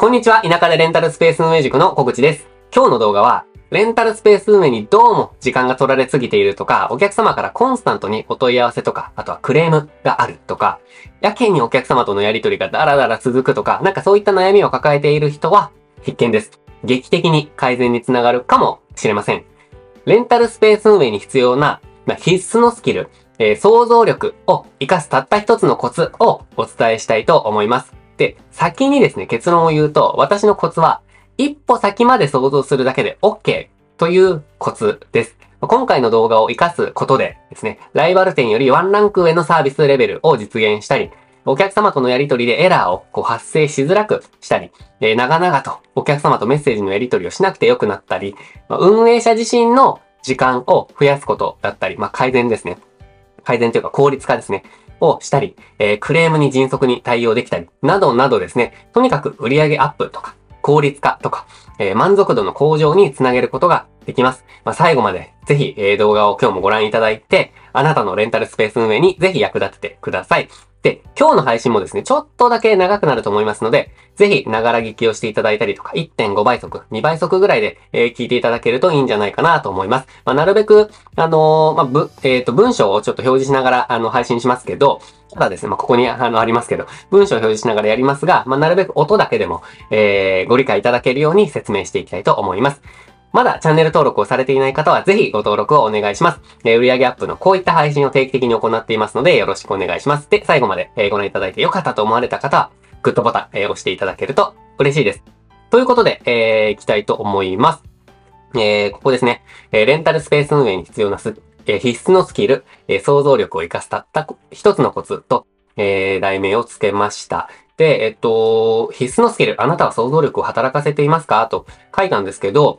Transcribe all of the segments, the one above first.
こんにちは、田舎でレンタルスペース運営塾の小口です。今日の動画は、レンタルスペース運営にどうも時間が取られすぎているとか、お客様からコンスタントにお問い合わせとか、あとはクレームがあるとか、やけにお客様とのやりとりがダラダラ続くとか、なんかそういった悩みを抱えている人は必見です。劇的に改善につながるかもしれません。レンタルスペース運営に必要な、まあ、必須のスキル、えー、想像力を活かすたった一つのコツをお伝えしたいと思います。で、先にですね、結論を言うと、私のコツは、一歩先まで想像するだけで OK というコツです。今回の動画を活かすことでですね、ライバル店よりワンランク上のサービスレベルを実現したり、お客様とのやり取りでエラーをこう発生しづらくしたり、え長々とお客様とメッセージのやり取りをしなくてよくなったり、まあ、運営者自身の時間を増やすことだったり、まあ、改善ですね。改善というか効率化ですね。をしたり、えー、クレームに迅速に対応できたり、などなどですね、とにかく売上アップとか、効率化とか、えー、満足度の向上につなげることができます。まあ、最後までぜひ、えー、動画を今日もご覧いただいて、あなたのレンタルスペース運営にぜひ役立ててください。で、今日の配信もですね、ちょっとだけ長くなると思いますので、ぜひ、ながら聞きをしていただいたりとか、1.5倍速、2倍速ぐらいで、えー、聞いていただけるといいんじゃないかなと思います。まあ、なるべく、あのー、まあ、ぶ、えっ、ー、と、文章をちょっと表示しながら、あの、配信しますけど、ただですね、まあ、ここに、あの、ありますけど、文章を表示しながらやりますが、まあ、なるべく音だけでも、えー、ご理解いただけるように説明していきたいと思います。まだチャンネル登録をされていない方はぜひご登録をお願いします。えー、売上アップのこういった配信を定期的に行っていますのでよろしくお願いします。で、最後まで、えー、ご覧いただいてよかったと思われた方は、グッドボタン、えー、押していただけると嬉しいです。ということで、えー、行きたいと思います。えー、ここですね。えー、レンタルスペース運営に必要なす、えー、必須のスキル、えー、想像力を活かすたった一つのコツと、えー、題名をつけました。で、えっと、必須のスキル、あなたは想像力を働かせていますか？と書いたんですけど、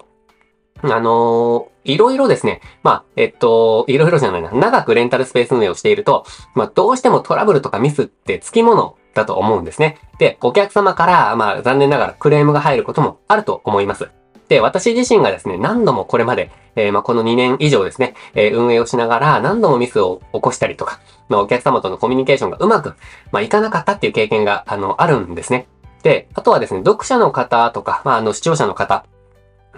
あのー、いろいろですね。まあ、えっと、いろいろじゃないな。長くレンタルスペース運営をしていると、まあ、どうしてもトラブルとかミスってつきものだと思うんですね。で、お客様から、まあ、残念ながらクレームが入ることもあると思います。で、私自身がですね、何度もこれまで、えー、まあ、この2年以上ですね、えー、運営をしながら何度もミスを起こしたりとか、まあ、お客様とのコミュニケーションがうまく、まあ、いかなかったっていう経験が、あの、あるんですね。で、あとはですね、読者の方とか、まあ、あの、視聴者の方、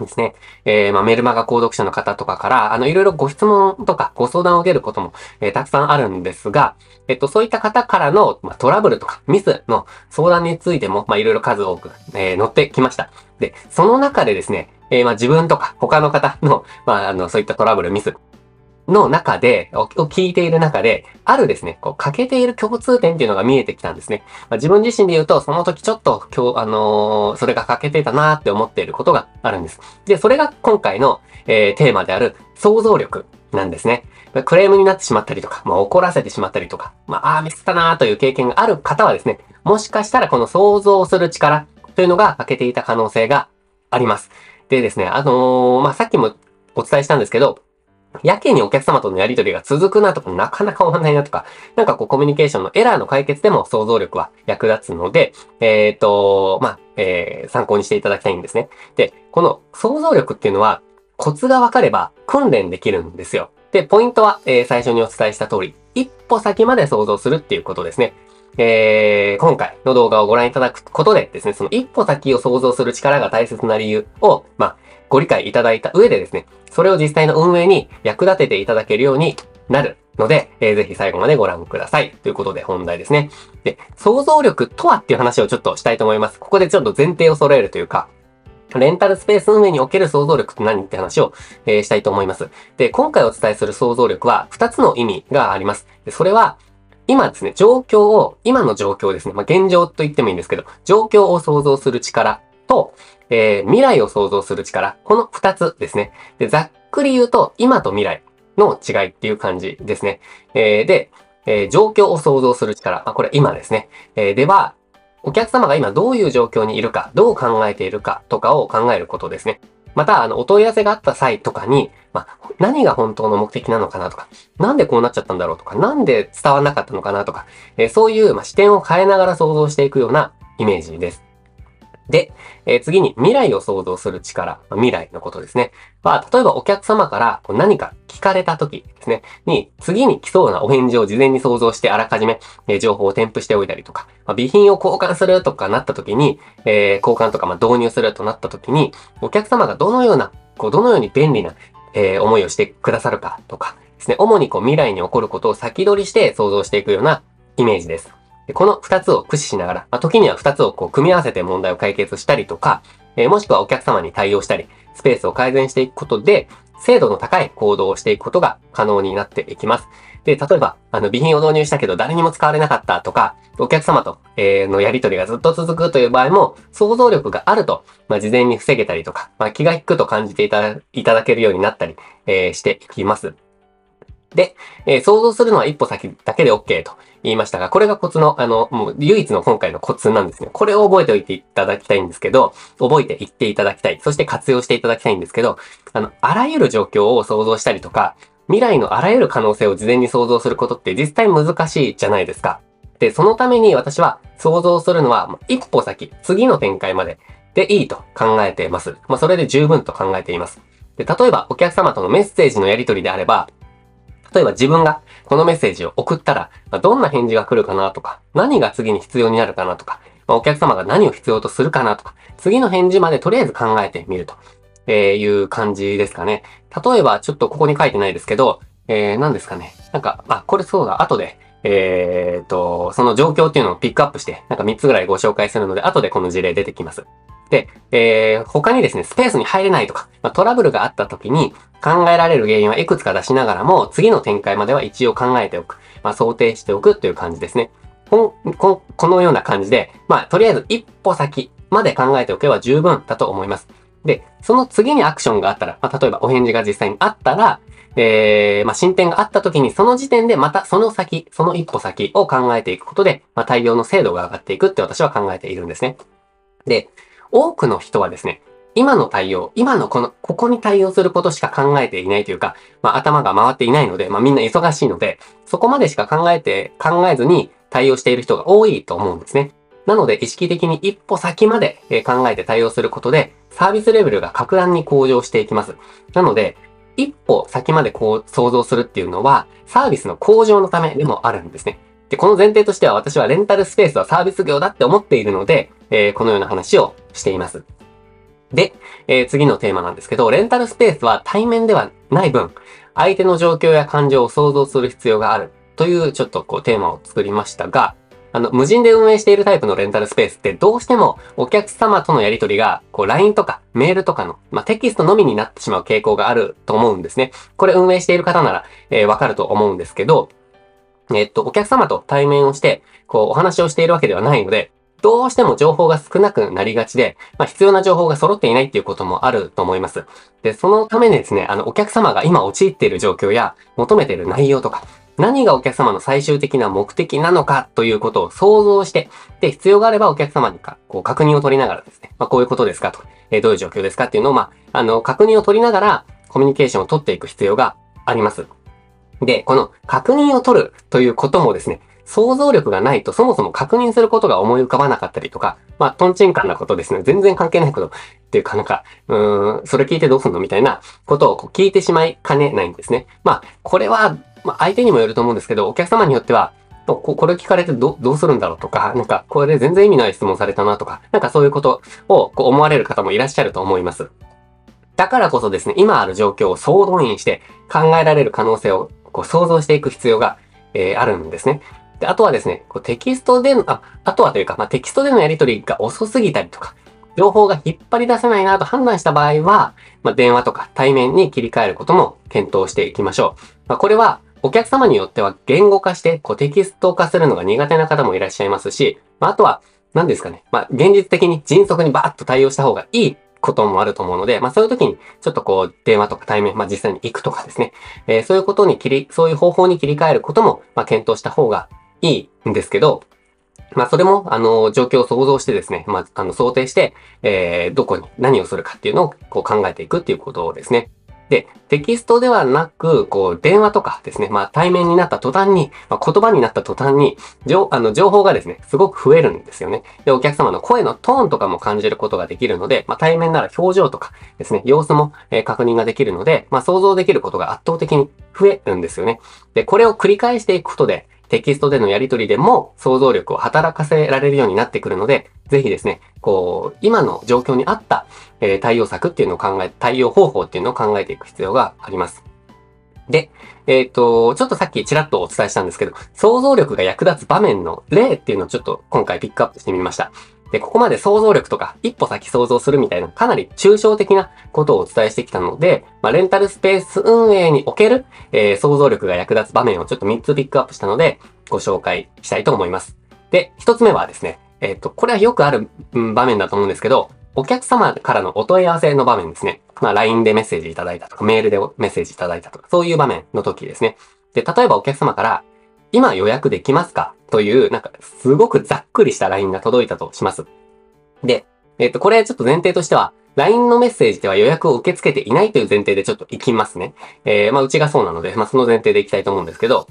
ですね。えー、まあ、メルマガ購読者の方とかから、あの、いろいろご質問とかご相談を受けることも、えー、たくさんあるんですが、えっと、そういった方からの、まあ、トラブルとかミスの相談についても、まあ、いろいろ数多く、えー、載ってきました。で、その中でですね、えー、まあ、自分とか他の方の、まあ、あの、そういったトラブル、ミス、の中で、を聞いている中で、あるですね、こう、欠けている共通点っていうのが見えてきたんですね。まあ、自分自身で言うと、その時ちょっと、今日、あのー、それが欠けてたなーって思っていることがあるんです。で、それが今回の、えー、テーマである想像力なんですね。クレームになってしまったりとか、まあ、怒らせてしまったりとか、まあ、あーミスったなーという経験がある方はですね、もしかしたらこの想像する力というのが欠けていた可能性があります。でですね、あのー、まあ、さっきもお伝えしたんですけど、やけにお客様とのやりとりが続くなとか、なかなか終わんないなとか、なんかこうコミュニケーションのエラーの解決でも想像力は役立つので、えっ、ー、と、まあ、えー、参考にしていただきたいんですね。で、この想像力っていうのは、コツが分かれば訓練できるんですよ。で、ポイントは、えー、最初にお伝えした通り、一歩先まで想像するっていうことですね。えー、今回の動画をご覧いただくことでですね、その一歩先を想像する力が大切な理由を、まあ、ご理解いただいた上でですね、それを実際の運営に役立てていただけるようになるので、えー、ぜひ最後までご覧ください。ということで本題ですね。で、想像力とはっていう話をちょっとしたいと思います。ここでちょっと前提を揃えるというか、レンタルスペース運営における想像力って何って話を、えー、したいと思います。で、今回お伝えする想像力は2つの意味があります。でそれは、今ですね、状況を、今の状況ですね、まあ、現状と言ってもいいんですけど、状況を想像する力と、えー、未来を想像する力。この二つですね。で、ざっくり言うと、今と未来の違いっていう感じですね。えー、で、えー、状況を想像する力。まあ、これ今ですね。え、では、お客様が今どういう状況にいるか、どう考えているかとかを考えることですね。また、あの、お問い合わせがあった際とかに、まあ、何が本当の目的なのかなとか、なんでこうなっちゃったんだろうとか、なんで伝わらなかったのかなとか、えー、そういう、まあ、視点を変えながら想像していくようなイメージです。で、えー、次に未来を想像する力、未来のことですね。は、例えばお客様から何か聞かれた時ですね、に次に来そうなお返事を事前に想像してあらかじめ、えー、情報を添付しておいたりとか、まあ、備品を交換するとかなった時に、えー、交換とかま導入するとなった時に、お客様がどのような、こうどのように便利な、え思いをしてくださるかとかですね、主にこう未来に起こることを先取りして想像していくようなイメージです。この二つを駆使しながら、まあ、時には二つをこう組み合わせて問題を解決したりとか、えー、もしくはお客様に対応したり、スペースを改善していくことで、精度の高い行動をしていくことが可能になっていきます。で、例えば、あの、備品を導入したけど誰にも使われなかったとか、お客様と、えー、のやりとりがずっと続くという場合も、想像力があると、まあ、事前に防げたりとか、まあ、気が利くと感じていただけるようになったり、えー、していきます。で、えー、想像するのは一歩先だけで OK と言いましたが、これがコツの、あの、もう唯一の今回のコツなんですね。これを覚えておいていただきたいんですけど、覚えていっていただきたい。そして活用していただきたいんですけど、あの、あらゆる状況を想像したりとか、未来のあらゆる可能性を事前に想像することって実際難しいじゃないですか。で、そのために私は想像するのは一歩先、次の展開まででいいと考えています。まあ、それで十分と考えています。で、例えばお客様とのメッセージのやり取りであれば、例えば自分がこのメッセージを送ったら、ま、どんな返事が来るかなとか、何が次に必要になるかなとか、お客様が何を必要とするかなとか、次の返事までとりあえず考えてみると、えいう感じですかね。例えば、ちょっとここに書いてないですけど、えー、何ですかね。なんか、あ、これそうだ、後で、え、っと、その状況っていうのをピックアップして、なんか3つぐらいご紹介するので、後でこの事例出てきます。で、えー、他にですね、スペースに入れないとか、まあ、トラブルがあった時に考えられる原因はいくつか出しながらも、次の展開までは一応考えておく。まあ、想定しておくという感じですね。こここのような感じで、まあ、とりあえず一歩先まで考えておけば十分だと思います。で、その次にアクションがあったら、まあ、例えばお返事が実際にあったら、えー、まあ、進展があった時に、その時点でまたその先、その一歩先を考えていくことで、まあ、対応の精度が上がっていくって私は考えているんですね。で、多くの人はですね、今の対応、今のこの、ここに対応することしか考えていないというか、まあ頭が回っていないので、まあみんな忙しいので、そこまでしか考えて、考えずに対応している人が多いと思うんですね。なので意識的に一歩先まで考えて対応することで、サービスレベルが格段に向上していきます。なので、一歩先までこう想像するっていうのは、サービスの向上のためでもあるんですね。で、この前提としては私はレンタルスペースはサービス業だって思っているので、えー、このような話をしています。で、えー、次のテーマなんですけど、レンタルスペースは対面ではない分、相手の状況や感情を想像する必要があるというちょっとこうテーマを作りましたが、あの、無人で運営しているタイプのレンタルスペースってどうしてもお客様とのやりとりが、こう LINE とかメールとかの、まあ、テキストのみになってしまう傾向があると思うんですね。これ運営している方なら、えー、わかると思うんですけど、えっと、お客様と対面をして、こう、お話をしているわけではないので、どうしても情報が少なくなりがちで、まあ、必要な情報が揃っていないっていうこともあると思います。で、そのためにですね、あの、お客様が今陥っている状況や、求めている内容とか、何がお客様の最終的な目的なのかということを想像して、で、必要があればお客様にか、こう、確認を取りながらですね、まあ、こういうことですかと、えー、どういう状況ですかっていうのを、まあ、あの、確認を取りながら、コミュニケーションを取っていく必要があります。で、この確認を取るということもですね、想像力がないとそもそも確認することが思い浮かばなかったりとか、まあ、トンチンカンなことですね。全然関係ないことっていうかなんか、うーん、それ聞いてどうすんのみたいなことをこう聞いてしまいかねないんですね。まあ、これは、まあ、相手にもよると思うんですけど、お客様によっては、ここれ聞かれてどどうするんだろうとか、なんか、これ全然意味ない質問されたなとか、なんかそういうことをこう思われる方もいらっしゃると思います。だからこそですね、今ある状況を総動員して考えられる可能性をこう想像していく必要が、えー、あるんですね。で、あとはですね、こうテキストでの、あ、あとはというか、まあ、テキストでのやり取りが遅すぎたりとか、情報が引っ張り出せないなと判断した場合は、まあ、電話とか対面に切り替えることも検討していきましょう。まあ、これは、お客様によっては言語化してこうテキスト化するのが苦手な方もいらっしゃいますし、まあ、あとは、何ですかね。まあ、現実的に迅速にバーッと対応した方がいいこともあると思うので、まあそういう時に、ちょっとこう、電話とか対面、まあ実際に行くとかですね、えー、そういうことに切り、そういう方法に切り替えることも、まあ検討した方がいいんですけど、まあそれも、あの、状況を想像してですね、まあ、あの、想定して、えー、どこに何をするかっていうのをこう考えていくっていうことですね。で、テキストではなく、こう、電話とかですね、まあ、対面になった途端に、まあ、言葉になった途端に、情、あの、情報がですね、すごく増えるんですよね。で、お客様の声のトーンとかも感じることができるので、まあ、対面なら表情とかですね、様子も、えー、確認ができるので、まあ、想像できることが圧倒的に増えるんですよね。で、これを繰り返していくことで、テキストでのやり取りでも想像力を働かせられるようになってくるので、ぜひですね、こう、今の状況に合った、え、対応策っていうのを考え、対応方法っていうのを考えていく必要があります。で、えっ、ー、と、ちょっとさっきちらっとお伝えしたんですけど、想像力が役立つ場面の例っていうのをちょっと今回ピックアップしてみました。で、ここまで想像力とか一歩先想像するみたいなかなり抽象的なことをお伝えしてきたので、まあ、レンタルスペース運営における、えー、想像力が役立つ場面をちょっと3つピックアップしたので、ご紹介したいと思います。で、1つ目はですね、えっ、ー、と、これはよくある、場面だと思うんですけど、お客様からのお問い合わせの場面ですね。まあ、LINE でメッセージいただいたとか、メールでメッセージいただいたとか、そういう場面の時ですね。で、例えばお客様から、今予約できますか？という、なんか、すごくざっくりした LINE が届いたとします。で、えっ、と、これちょっと前提としては、LINE のメッセージでは予約を受け付けていないという前提でちょっと行きますね。えー、まあ、うちがそうなので、まあ、その前提で行きたいと思うんですけど、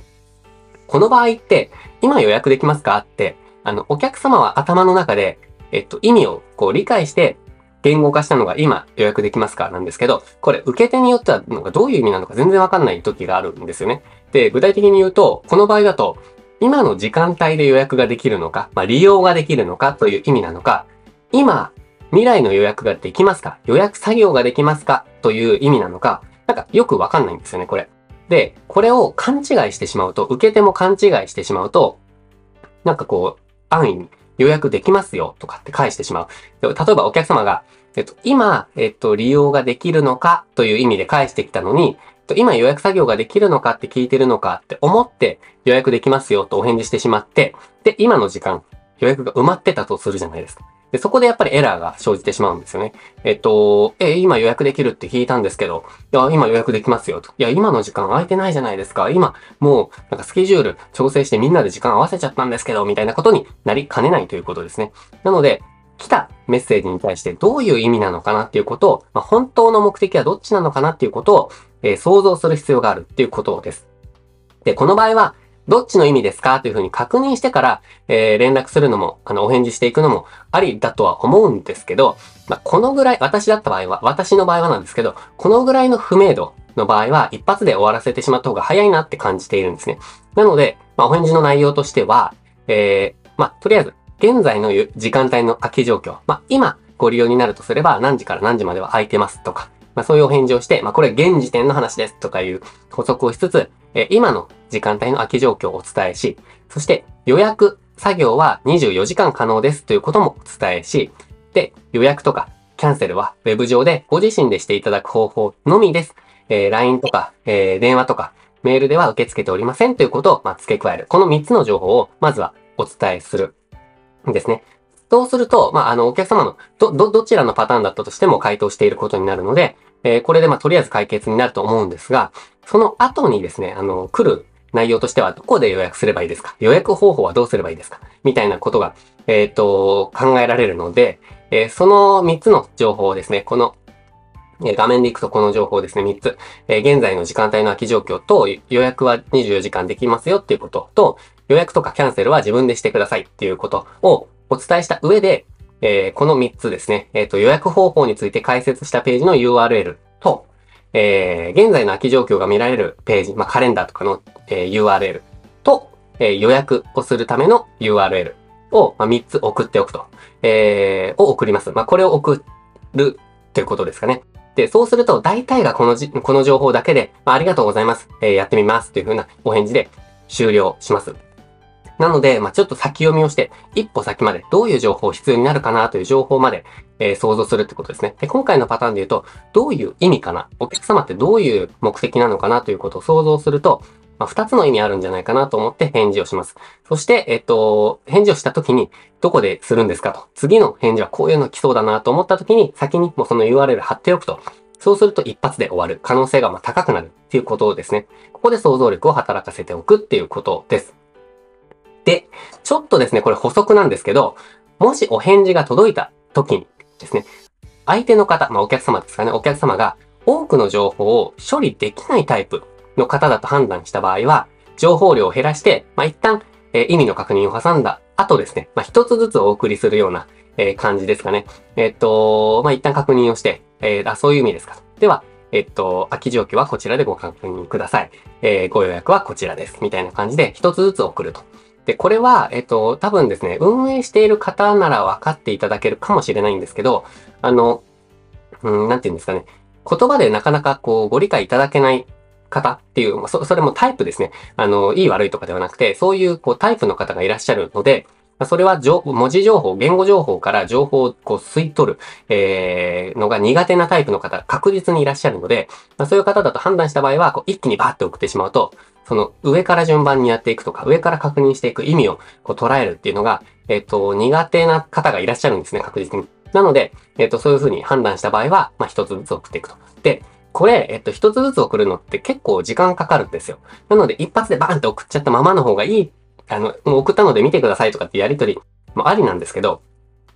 この場合って、今予約できますか？って、あの、お客様は頭の中で、えっと、意味をこう理解して、言語化したのが今予約できますかなんですけど、これ受け手によってはなんかどういう意味なのか全然わかんない時があるんですよね。で、具体的に言うと、この場合だと、今の時間帯で予約ができるのか、まあ、利用ができるのかという意味なのか、今、未来の予約ができますか予約作業ができますかという意味なのか、なんかよくわかんないんですよね、これ。で、これを勘違いしてしまうと、受け手も勘違いしてしまうと、なんかこう、安易に予約できますよとかって返してしまう。例えばお客様が、えっと、今、えっと、利用ができるのかという意味で返してきたのに、今予約作業ができるのかって聞いてるのかって思って予約できますよとお返事してしまって、で、今の時間、予約が埋まってたとするじゃないですか。で、そこでやっぱりエラーが生じてしまうんですよね。えっと、え、今予約できるって聞いたんですけど、いや、今予約できますよと。いや、今の時間空いてないじゃないですか。今、もう、なんかスケジュール調整してみんなで時間合わせちゃったんですけど、みたいなことになりかねないということですね。なので、来たメッセージに対してどういう意味なのかなっていうことを、まあ、本当の目的はどっちなのかなっていうことを、えー、想像する必要があるっていうことです。で、この場合は、どっちの意味ですかというふうに確認してから、えー、連絡するのも、あの、お返事していくのもありだとは思うんですけど、まあ、このぐらい、私だった場合は、私の場合はなんですけど、このぐらいの不明度の場合は、一発で終わらせてしまった方が早いなって感じているんですね。なので、まあ、お返事の内容としては、えー、まあ、とりあえず、現在の時間帯の空き状況、まあ、今、ご利用になるとすれば、何時から何時までは空いてますとか、まあ、そういうお返事をして、まあ、これ現時点の話ですとかいう補足をしつつ、え今の時間帯の空き状況をお伝えし、そして予約作業は24時間可能ですということもお伝えし、で、予約とかキャンセルは Web 上でご自身でしていただく方法のみです。えー、LINE とか、えー、電話とか、メールでは受け付けておりませんということを、まあ、付け加える。この3つの情報を、まずはお伝えする。ですね。そうすると、まあ、あの、お客様の、ど、ど、どちらのパターンだったとしても回答していることになるので、えー、これでまあ、とりあえず解決になると思うんですが、その後にですね、あの、来る内容としては、どこで予約すればいいですか？予約方法はどうすればいいですか？みたいなことが、えっ、ー、と、考えられるので、えー、その3つの情報をですね、この、え画面で行くとこの情報ですね、3つ。え現在の時間帯の空き状況と、予約は24時間できますよっていうことと、予約とかキャンセルは自分でしてくださいっていうことをお伝えした上で、えー、この3つですね、えっ、ー、と、予約方法について解説したページの URL と、えー、現在の空き状況が見られるページ、まあ、カレンダーとかの、え、URL と、え、予約をするための URL を、まあ、3つ送っておくと、え、を送ります。まあ、これを送るということですかね。で、そうすると、大体がこのじ、この情報だけで、まあ、ありがとうございます。えー、やってみます。というふうなお返事で終了します。なので、まあ、ちょっと先読みをして、一歩先まで、どういう情報必要になるかなという情報まで、えー、想像するってことですね。で、今回のパターンで言うと、どういう意味かな？お客様ってどういう目的なのかなということを想像すると、まあ、二つの意味あるんじゃないかなと思って返事をします。そして、えっと、返事をした時に、どこでするんですかと。次の返事はこういうの来そうだなと思った時に、先にもうその URL 貼っておくと。そうすると一発で終わる可能性がま高くなるっていうことですね。ここで想像力を働かせておくっていうことです。で、ちょっとですね、これ補足なんですけど、もしお返事が届いた時にですね、相手の方、まあお客様ですかね、お客様が多くの情報を処理できないタイプの方だと判断した場合は、情報量を減らして、まあ、一旦、えー、意味の確認を挟んだ後ですね、まあ、一つずつお送りするような、えー、感じですかね。えっと、まあ、一旦確認をして、えー、あ、そういう意味ですか。では、えっと、空き状況はこちらでご確認ください。えー、ご予約はこちらです。みたいな感じで、一つずつ送ると。で、これは、えっと、多分ですね、運営している方なら分かっていただけるかもしれないんですけど、あの、うん、なんて言うんですかね。言葉でなかなかこう、ご理解いただけない方っていう、そそれもタイプですね。あの、いい悪いとかではなくて、そういうこうタイプの方がいらっしゃるので、それは文字情報、言語情報から情報をこう吸い取る、えー、のが苦手なタイプの方、確実にいらっしゃるので、まあ、そういう方だと判断した場合は、こう一気にバーって送ってしまうと、その上から順番にやっていくとか、上から確認していく意味をこう捉えるっていうのが、えっ、と、苦手な方がいらっしゃるんですね、確実に。なので、えっ、と、そういうふうに判断した場合は、まあ、一つずつ送っていくと。で、これ、えっと、一つずつ送るのって結構時間かかるんですよ。なので、一発でバーンって送っちゃったままの方がいい、あの、もう送ったので見てくださいとかってやりとりもありなんですけど、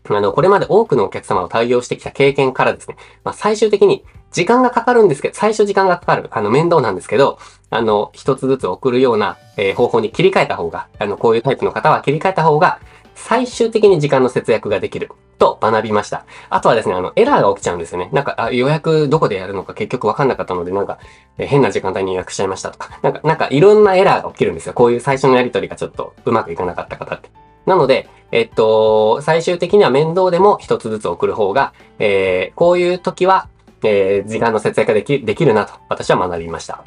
あの、これまで多くのお客様を対応してきた経験からですね、まあ、最終的に時間がかかるんですけど、最初時間がかかる、あの、面倒なんですけど、あの、一つずつ送るような、えー、方法に切り替えた方が、あの、こういうタイプの方は切り替えた方が、最終的に時間の節約ができると学びました。あとはですね、あの、エラーが起きちゃうんですよね。なんか、あ予約どこでやるのか結局わかんなかったので、なんか、え変な時間帯に予約しちゃいましたとか、なんか、なんかいろんなエラーが起きるんですよ。こういう最初のやりとりがちょっとうまくいかなかった方って。なので、えっと、最終的には面倒でも一つずつ送る方が、えー、こういう時は、えー、時間の節約ができできるなと、私は学びました。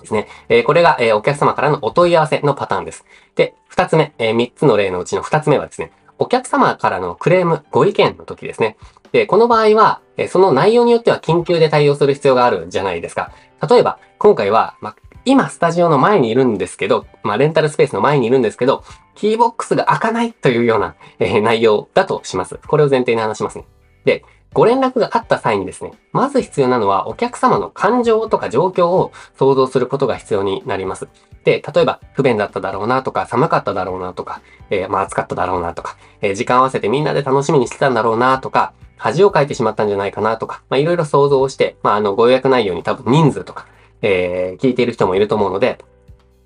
ですね。えー、これが、えー、お客様からのお問い合わせのパターンです。で、二つ目、えー、三つの例のうちの二つ目はですね、お客様からのクレーム、ご意見の時ですね。で、この場合は、えその内容によっては緊急で対応する必要があるじゃないですか。例えば、今回は、ま今、スタジオの前にいるんですけど、まあ、レンタルスペースの前にいるんですけど、キーボックスが開かないというような、えー、内容だとします。これを前提に話しますね。で、ご連絡があった際にですね、まず必要なのはお客様の感情とか状況を想像することが必要になります。で、例えば不便だっただろうなとか、寒かっただろうなとか、えー、まあ暑かっただろうなとか、えー、時間合わせてみんなで楽しみにしてたんだろうなとか、恥をかいてしまったんじゃないかなとか、まあいろいろ想像をして、まああのご予約内容に多分人数とか、えー、聞いている人もいると思うので、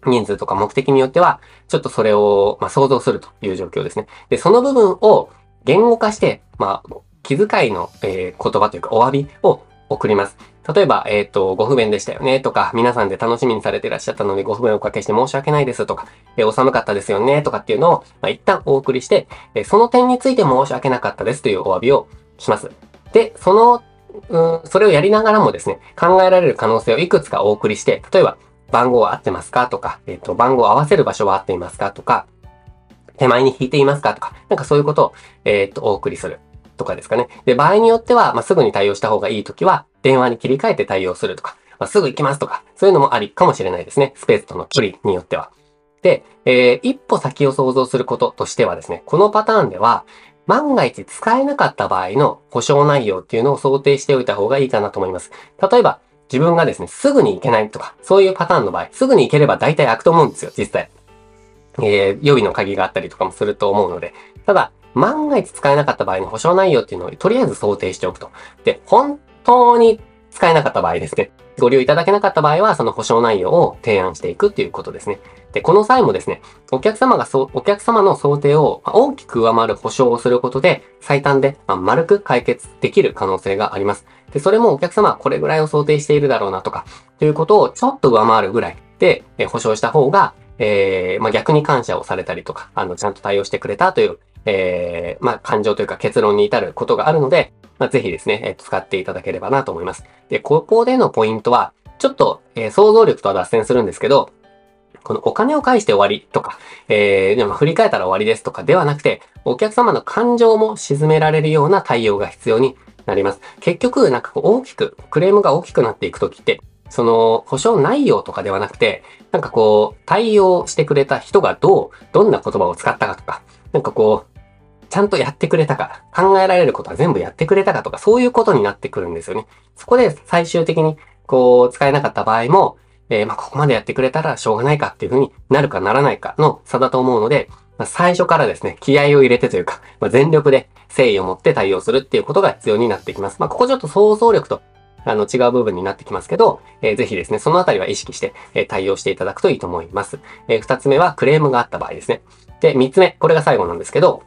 人数とか目的によっては、ちょっとそれを、まあ、想像するという状況ですね。で、その部分を言語化して、まあ、気遣いの、えー、言葉というかお詫びを送ります。例えば、えっ、ー、と、ご不便でしたよねとか、皆さんで楽しみにされていらっしゃったのでご不便をおかけして申し訳ないですとか、えー、お寒かったですよねとかっていうのを、まあ、一旦お送りして、えー、その点について申し訳なかったですというお詫びをします。で、その、うん、それをやりながらもですね、考えられる可能性をいくつかお送りして、例えば、番号は合ってますかとか、えっ、と、番号を合わせる場所は合っていますかとか、手前に引いていますかとか、なんかそういうことを、えっ、と、お送りする。とかですかね。で、場合によっては、まあ、すぐに対応した方がいいときは、電話に切り替えて対応するとか、まあ、すぐ行きますとか、そういうのもありかもしれないですね。スペースとの距離によっては。で、えー、一歩先を想像することとしてはですね、このパターンでは、万が一使えなかった場合の保証内容っていうのを想定しておいた方がいいかなと思います。例えば、自分がですね、すぐに行けないとか、そういうパターンの場合、すぐに行ければ大体開くと思うんですよ、実際。えー、予備の鍵があったりとかもすると思うので。ただ、万が一使えなかった場合の保証内容っていうのをとりあえず想定しておくと。で、本当に使えなかった場合ですね。ご利用いただけなかった場合は、その保証内容を提案していくっていうことですね。で、この際もですね、お客様が、お客様の想定を大きく上回る保証をすることで、最短で、ま、丸く解決できる可能性があります。で、それもお客様はこれぐらいを想定しているだろうなとか、ということをちょっと上回るぐらいで、え保証した方が、えー、まあ、逆に感謝をされたりとか、あの、ちゃんと対応してくれたというえー、まあ、感情というか結論に至ることがあるので、まあ、ぜひですね、えー、使っていただければなと思います。で、ここでのポイントは、ちょっと、えー、想像力とは脱線するんですけど、このお金を返して終わりとか、えー、でも振り返ったら終わりですとかではなくて、お客様の感情も沈められるような対応が必要になります。結局、なんかこう大きく、クレームが大きくなっていくときって、その保証内容とかではなくて、なんかこう、対応してくれた人がどう、どんな言葉を使ったかとか、なんかこう、ちゃんとやってくれたか、考えられることは全部やってくれたかとか、そういうことになってくるんですよね。そこで最終的に、こう、使えなかった場合も、えー、まあ、ここまでやってくれたらしょうがないかっていうふうになるかならないかの差だと思うので、まあ、最初からですね、気合を入れてというか、まあ、全力で誠意を持って対応するっていうことが必要になってきます。まあ、ここちょっと想像力とあの、違う部分になってきますけど、えー、ぜひですね、そのあたりは意識して、えー、対応していただくといいと思います。えー、二つ目はクレームがあった場合ですね。で、三つ目、これが最後なんですけど、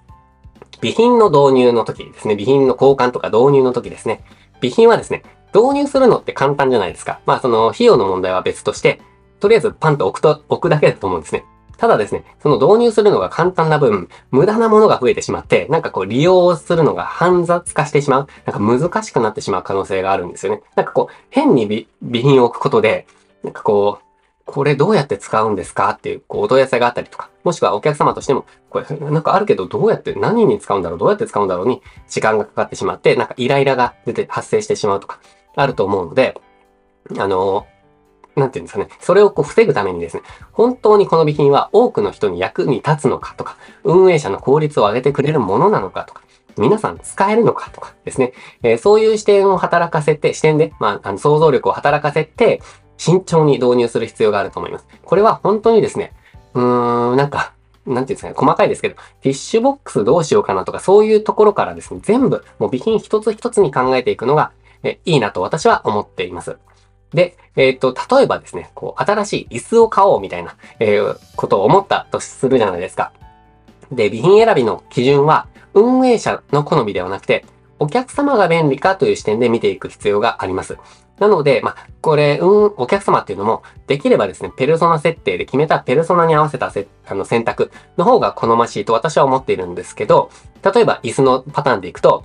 備品の導入の時ですね、備品の交換とか導入の時ですね、備品はですね、導入するのって簡単じゃないですか。まあ、その、費用の問題は別として、とりあえずパンと置くと、置くだけだと思うんですね。ただですね、その導入するのが簡単な分、無駄なものが増えてしまって、なんかこう利用するのが煩雑化してしまう、なんか難しくなってしまう可能性があるんですよね。なんかこう、変に備品を置くことで、なんかこう、これどうやって使うんですかっていう、こう、お問い合わせがあったりとか、もしくはお客様としても、これ、なんかあるけど、どうやって、何に使うんだろう、どうやって使うんだろうに、時間がかかってしまって、なんかイライラが出て、発生してしまうとか、あると思うので、あのなんていうんですかね。それをこう防ぐためにですね、本当にこの備品は多くの人に役に立つのかとか、運営者の効率を上げてくれるものなのかとか、皆さん使えるのかとかですね、えー、そういう視点を働かせて、視点で、まあ、あの想像力を働かせて、慎重に導入する必要があると思います。これは本当にですね、うーん、なんか、なんていうんですかね、細かいですけど、ティッシュボックスどうしようかなとか、そういうところからですね、全部、もう備品一つ一つに考えていくのが、えいいなと私は思っています。で、えっ、ー、と、例えばですね、こう、新しい椅子を買おうみたいな、えー、ことを思ったとするじゃないですか。で、備品選びの基準は、運営者の好みではなくて、お客様が便利かという視点で見ていく必要があります。なので、まあ、これ、うん、お客様っていうのも、できればですね、ペルソナ設定で決めたペルソナに合わせたせあの選択の方が好ましいと私は思っているんですけど、例えば椅子のパターンでいくと、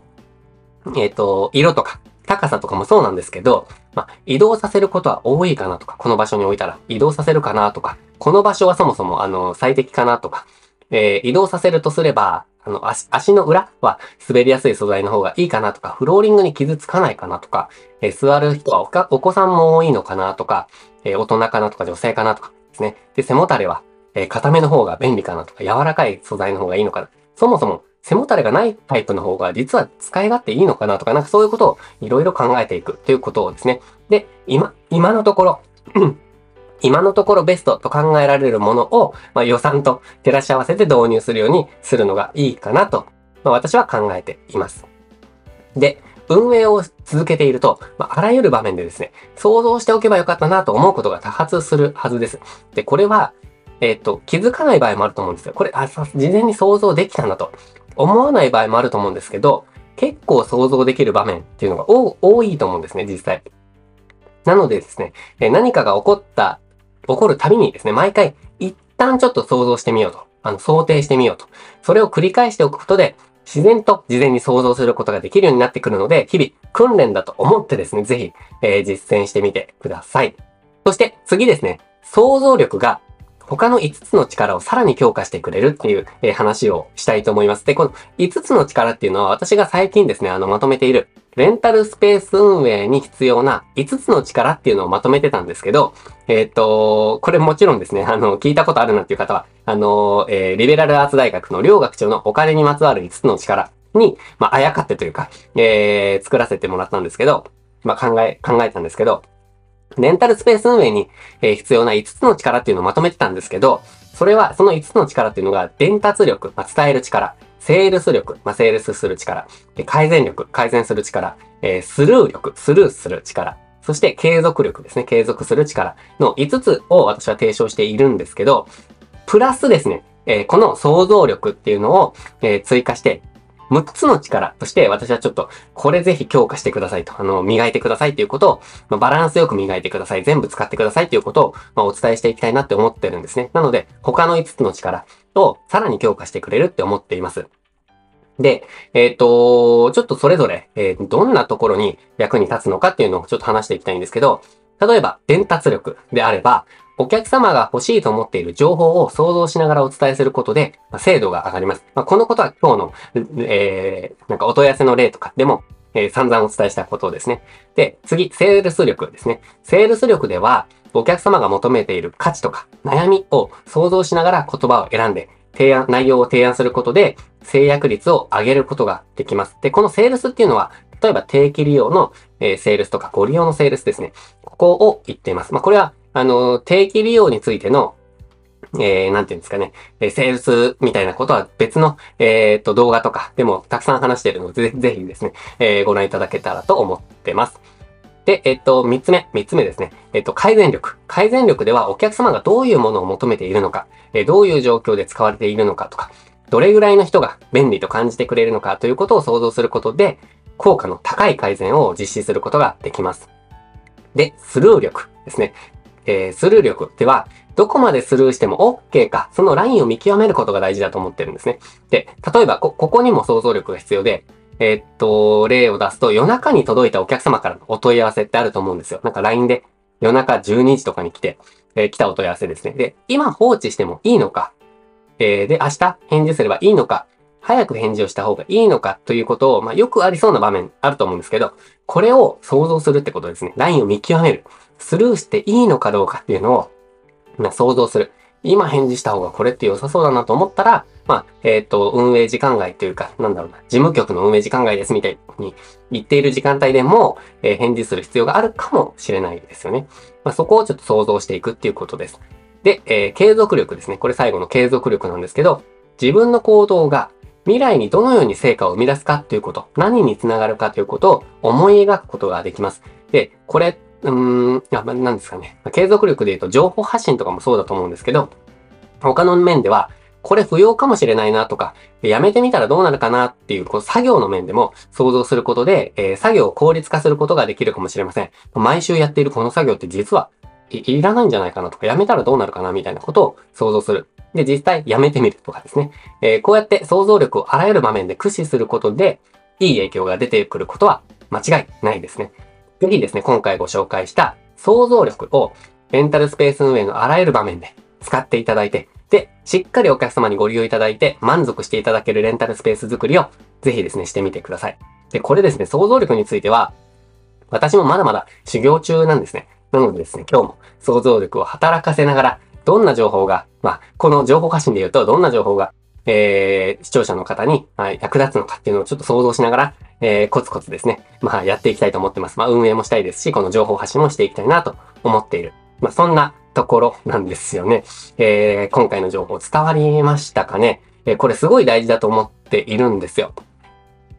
えっ、ー、と、色とか、高さとかもそうなんですけど、まあ、移動させることは多いかなとか、この場所に置いたら移動させるかなとか、この場所はそもそもあの最適かなとか、えー、移動させるとすれば、あの足、足の裏は滑りやすい素材の方がいいかなとか、フローリングに傷つかないかなとか、えー、座る人はお子さんも多いのかなとか、えー、大人かなとか女性かなとかですね。で、背もたれは、えー、硬めの方が便利かなとか、柔らかい素材の方がいいのかな。そもそも背もたれがないタイプの方が実は使い勝手いいのかなとか、なんかそういうことをいろいろ考えていくということをですね。で、今、今のところ、今のところベストと考えられるものを、まあ、予算と照らし合わせて導入するようにするのがいいかなと、まあ、私は考えています。で、運営を続けていると、まあ、あらゆる場面でですね、想像しておけばよかったなと思うことが多発するはずです。で、これは、えっ、ー、と、気づかない場合もあると思うんですよ。これ、あ、事前に想像できたんだと。思わない場合もあると思うんですけど、結構想像できる場面っていうのが多いと思うんですね、実際。なのでですね、何かが起こった、起こるたびにですね、毎回一旦ちょっと想像してみようと。あの、想定してみようと。それを繰り返しておくことで、自然と事前に想像することができるようになってくるので、日々訓練だと思ってですね、ぜひ、えー、実践してみてください。そして次ですね、想像力が他の5つの力をさらに強化してくれるっていう、えー、話をしたいと思います。で、この5つの力っていうのは私が最近ですね、あの、まとめているレンタルスペース運営に必要な5つの力っていうのをまとめてたんですけど、えっ、ー、と、これもちろんですね、あの、聞いたことあるなっていう方は、あの、えー、リベラルアーツ大学の両学長のお金にまつわる5つの力に、まあ、あやかってというか、えー、作らせてもらったんですけど、まあ、考え、考えたんですけど、レンタルスペース運営に、え必要な5つの力っていうのをまとめてたんですけど、それは、その5つの力っていうのが、伝達力、まあ、伝える力、セールス力、まあ、セールスする力、改善力、改善する力、えー、スルー力、スルーする力、そして継続力ですね、継続する力の5つを私は提唱しているんですけど、プラスですね、えー、この想像力っていうのを、えー、追加して、6つの力として私はちょっと、これぜひ強化してくださいと、あの、磨いてくださいっていうことを、まあ、バランスよく磨いてください。全部使ってくださいっていうことを、まあ、お伝えしていきたいなって思ってるんですね。なので、他の5つの力をさらに強化してくれるって思っています。で、えっ、ー、と、ちょっとそれぞれ、えー、どんなところに役に立つのかっていうのをちょっと話していきたいんですけど、例えば、伝達力であれば、お客様が欲しいと思っている情報を想像しながらお伝えすることで、まあ、精度が上がります。まあ、このことは今日の、えー、なんかお問い合わせの例とかでも、えー、散々お伝えしたことですね。で、次、セールス力ですね。セールス力では、お客様が求めている価値とか悩みを想像しながら言葉を選んで、提案、内容を提案することで、制約率を上げることができます。で、このセールスっていうのは、例えば定期利用の、え、セールスとかご利用のセールスですね。ここを言っています。まあ、これはあの、定期利用についての、えー、なんていうんですかね、え、セールスみたいなことは別の、えっ、と、動画とかでもたくさん話しているので、ぜぜひですね、えー、ご覧いただけたらと思ってます。で、えっと、三つ目、三つ目ですね。えっと、改善力。改善力ではお客様がどういうものを求めているのか、えどういう状況で使われているのかとか、どれぐらいの人が便利と感じてくれるのかということを想像することで、効果の高い改善を実施することができます。で、スルー力ですね。えー、スルー力では、どこまでスルーしても OK か、そのラインを見極めることが大事だと思ってるんですね。で、例えばこ、ここにも想像力が必要で、えー、っと、例を出すと、夜中に届いたお客様からのお問い合わせってあると思うんですよ。なんか LINE で夜中12時とかに来て、えー、来たお問い合わせですね。で、今放置してもいいのか、えー、で、明日返事すればいいのか、早く返事をした方がいいのかということを、まあ、よくありそうな場面あると思うんですけど、これを想像するってことですね。ラインを見極める。スルーしていいのかどうかっていうのを、まあ、想像する。今返事した方がこれって良さそうだなと思ったら、まあ、えっ、ー、と、運営時間外というか、なんだろうな、事務局の運営時間外ですみたいに言っている時間帯でも、えー、返事する必要があるかもしれないですよね。まあ、そこをちょっと想像していくっていうことです。で、えー、継続力ですね。これ最後の継続力なんですけど、自分の行動が未来にどのように成果を生み出すかということ、何につながるかということを思い描くことができます。で、これ、うーん、あ、なんですかね。継続力で言うと情報発信とかもそうだと思うんですけど、他の面では、これ不要かもしれないなとか、やめてみたらどうなるかなっていう、こう作業の面でも想像することで、えー、作業を効率化することができるかもしれません。毎週やっているこの作業って実はいいらないんじゃないかなとか、やめたらどうなるかなみたいなことを想像する。で、実際やめてみるとかですね。えー、こうやって想像力をあらゆる場面で駆使することで、いい影響が出てくることは間違いないですね。ぜひですね、今回ご紹介した想像力をレンタルスペース運営のあらゆる場面で使っていただいて、で、しっかりお客様にご利用いただいて満足していただけるレンタルスペース作りをぜひですね、してみてください。で、これですね、想像力については、私もまだまだ修行中なんですね。なのでですね、今日も想像力を働かせながら、どんな情報が、まあ、この情報発信で言うと、どんな情報が、えー、視聴者の方に、はい、役立つのかっていうのをちょっと想像しながら、えー、コツコツですね、まあ、やっていきたいと思ってます。まあ、運営もしたいですし、この情報発信もしていきたいなと思っている。まあ、そんなところなんですよね。えー、今回の情報伝わりましたかね？えー、これすごい大事だと思っているんですよ。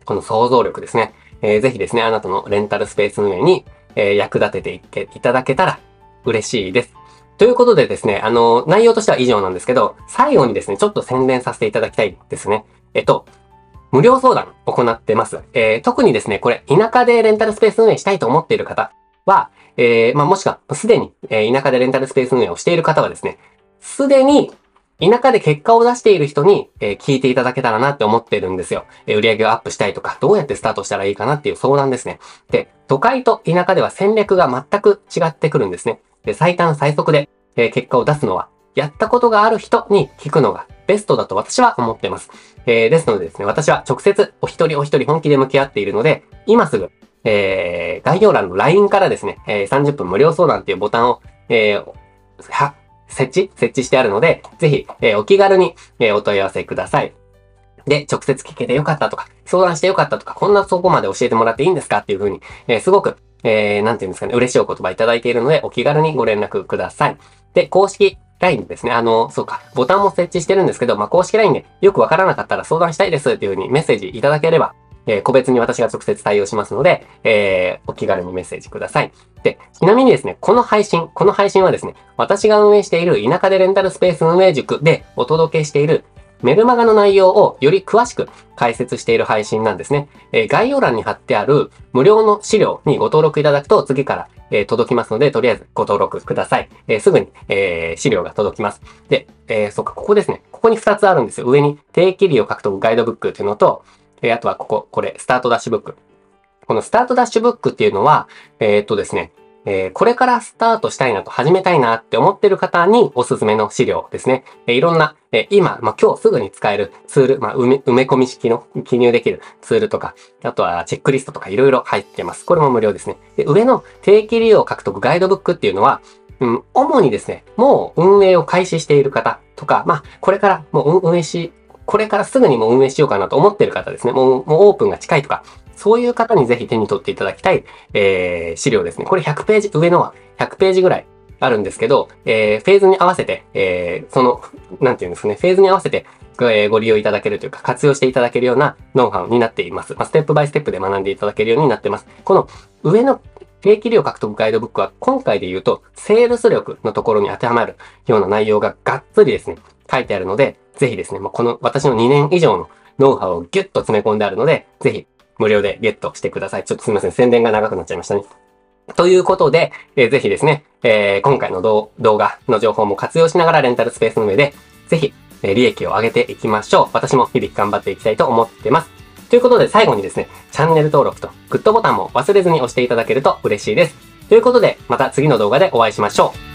この想像力ですね。えー、ぜひですね、あなたのレンタルスペース運営に、えー、役立てていっていただけたら嬉しいです。ということでですね、あの、内容としては以上なんですけど、最後にですね、ちょっと宣伝させていただきたいですね。えっと、無料相談行ってます。えー、特にですね、これ、田舎でレンタルスペース運営したいと思っている方は、えー、まあ、もしくは、すでに、え、田舎でレンタルスペース運営をしている方はですね、すでに、田舎で結果を出している人に、え、聞いていただけたらなって思ってるんですよ。え、売り上げをアップしたいとか、どうやってスタートしたらいいかなっていう相談ですね。で、都会と田舎では戦略が全く違ってくるんですね。最短最速で、結果を出すのは、やったことがある人に聞くのがベストだと私は思っています。えー、ですのでですね、私は直接お一人お一人本気で向き合っているので、今すぐえー、概要欄の LINE からですね、えー、30分無料相談っていうボタンを、えー、は、設置設置してあるので、ぜひ、えー、お気軽に、えー、お問い合わせください。で、直接聞けてよかったとか、相談してよかったとか、こんなそこまで教えてもらっていいんですかっていうふうに、えー、すごく、えー、なんていうんですかね、嬉しいお言葉いただいているので、お気軽にご連絡ください。で、公式 LINE ですね。あの、そうか、ボタンも設置してるんですけど、まあ、公式 LINE でよくわからなかったら相談したいですっていうふうにメッセージいただければ、えー、個別に私が直接対応しますので、えー、お気軽にメッセージください。で、ちなみにですね、この配信、この配信はですね、私が運営している田舎でレンタルスペース運営塾でお届けしているメルマガの内容をより詳しく解説している配信なんですね。えー、概要欄に貼ってある無料の資料にご登録いただくと次から、えー、届きますので、とりあえずご登録ください。えー、すぐに、え資料が届きます。で、えそっか、ここですね。ここに2つあるんですよ。上に定期利を獲得ガイドブックっていうのと、え、あとはここ、これ、スタートダッシュブック。このスタートダッシュブックっていうのは、え、っとですね、えー、これからスタートしたいなと始めたいなって思ってる方におすすめの資料ですね。えー、いろんな、えー、今、まあ、今日すぐに使えるツール、まあ、埋め、埋め込み式の記入できるツールとか、あとはチェックリストとかいろいろ入ってます。これも無料ですね。で、上の定期利用獲得ガイドブックっていうのは、うん、主にですね、もう運営を開始している方とか、まあ、これからもう運営し、これからすぐにも運営しようかなと思ってる方ですね。もう、もうオープンが近いとか、そういう方にぜひ手に取っていただきたい、えー、資料ですね。これ100ページ、上のは100ページぐらいあるんですけど、えー、フェーズに合わせて、えー、その、なんていうんですかね、フェーズに合わせて、えー、ご利用いただけるというか、活用していただけるようなノウハウになっています。まあ、ステップバイステップで学んでいただけるようになってます。この上の定期利用獲得ガイドブックは今回で言うと、セールス力のところに当てはまるような内容ががっつりですね、書いてあるので、ぜひですね、まあ、この私の2年以上のノウハウをギュッと詰め込んであるので、ぜひ無料でゲットしてください。ちょっとすみません、宣伝が長くなっちゃいましたね。ということで、えー、ぜひですね、えー、今回の動画の情報も活用しながらレンタルスペースの上で、ぜひ、えー、利益を上げていきましょう。私も日々頑張っていきたいと思ってます。ということで最後にですね、チャンネル登録とグッドボタンも忘れずに押していただけると嬉しいです。ということで、また次の動画でお会いしましょう。